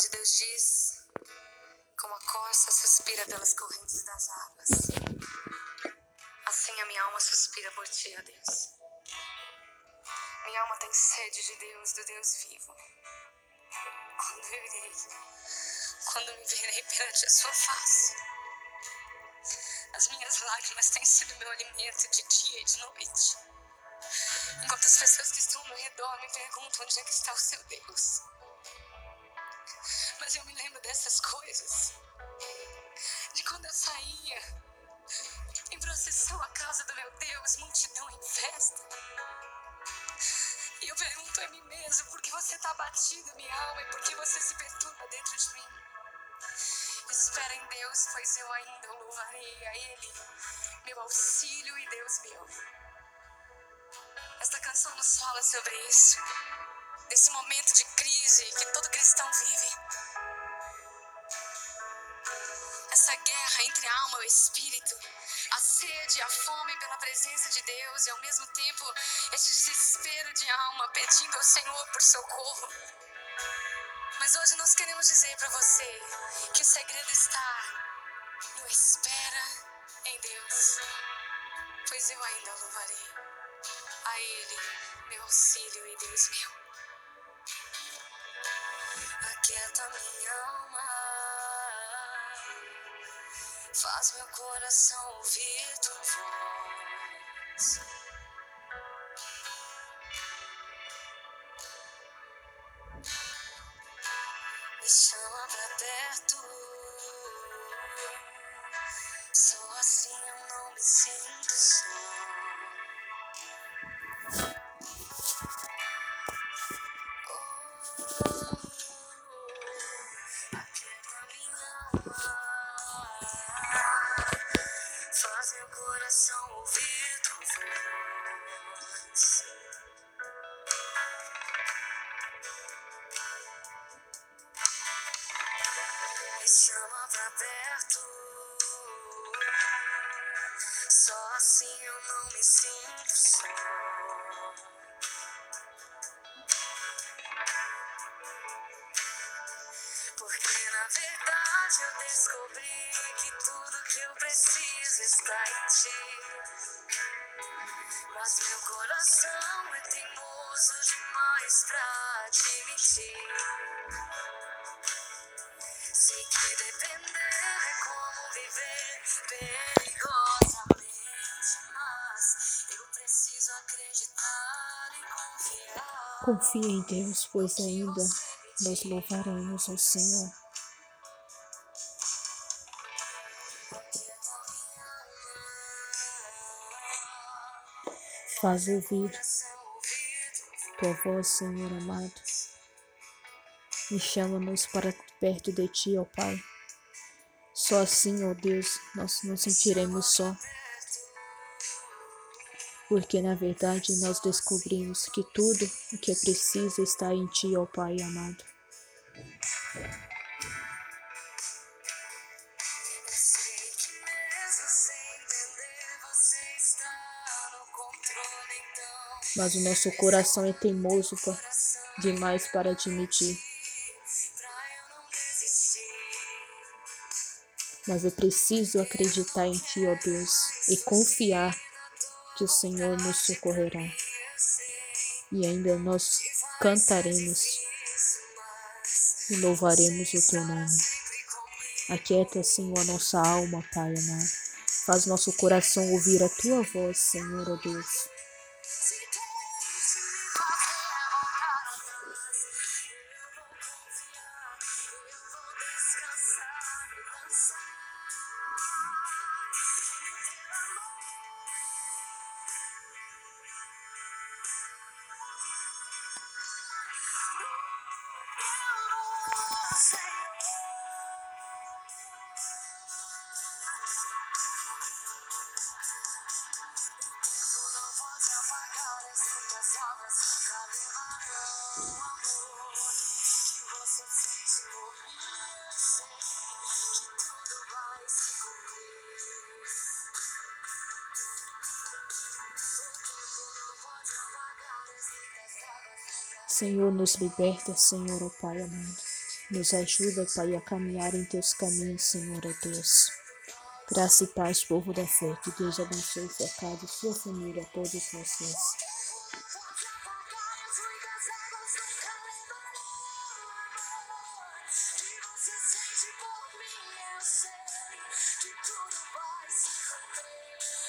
de Deus diz: Como a corça suspira pelas correntes das águas, assim a minha alma suspira por ti, ó Deus. Minha alma tem sede de Deus, do Deus vivo. Quando eu irei, quando me verei perante a sua face. As minhas lágrimas têm sido meu alimento de dia e de noite. Enquanto as pessoas que estão ao meu redor me perguntam onde é que está o seu Deus. Mas eu me lembro dessas coisas. De quando eu saía em procissão à casa do meu Deus, multidão em festa. E eu pergunto a mim mesmo, por que você está batido, minha alma, e por que você se perturba dentro de mim? Espera em Deus, pois eu ainda o louvarei a Ele, meu auxílio e Deus meu. Esta canção nos fala sobre isso, desse momento de crise que todo cristão vive. Essa guerra entre a alma e o espírito, a sede, a fome pela presença de Deus e ao mesmo tempo este desespero de alma pedindo ao Senhor por socorro. Mas hoje nós queremos dizer para você que o segredo está no espera em Deus, pois eu ainda louvarei a Ele, meu auxílio e Deus meu. Aquieta minha alma, faz meu coração ouvir tua voz. Me chama pra perto, só assim eu não me sinto só. Coração ouvir voz. Me chama pra perto, só assim eu não me sinto só. Porque na verdade eu descobri que tudo preciso está em ti. Mas meu coração é teimoso demais pra admitir. Sei que depender é como viver perigosamente, mas eu preciso acreditar e confiar. Confia em Deus, pois ainda nós louvaremos ao Senhor. Faz ouvir tua voz, Senhor amado. E chama-nos para perto de ti, ó Pai. Só assim, ó Deus, nós nos sentiremos só. Porque na verdade nós descobrimos que tudo o que é preciso está em ti, ó Pai amado. Mas o nosso coração é teimoso demais para admitir. Mas é preciso acreditar em ti, ó Deus, e confiar que o Senhor nos socorrerá. E ainda nós cantaremos e louvaremos o teu nome. Aquieta, Senhor, a nossa alma, Pai amado. Faz nosso coração ouvir a tua voz, Senhor, ó Deus. Se Senhor, nos liberta, Senhor, ó oh Pai amado. Nos ajuda, Pai, a caminhar em teus caminhos, Senhor, ó oh Deus. Graça e paz, povo da fé. Que Deus abençoe o pecado, sua família, todos vocês sente por mim, eu sei que tudo vai se romper.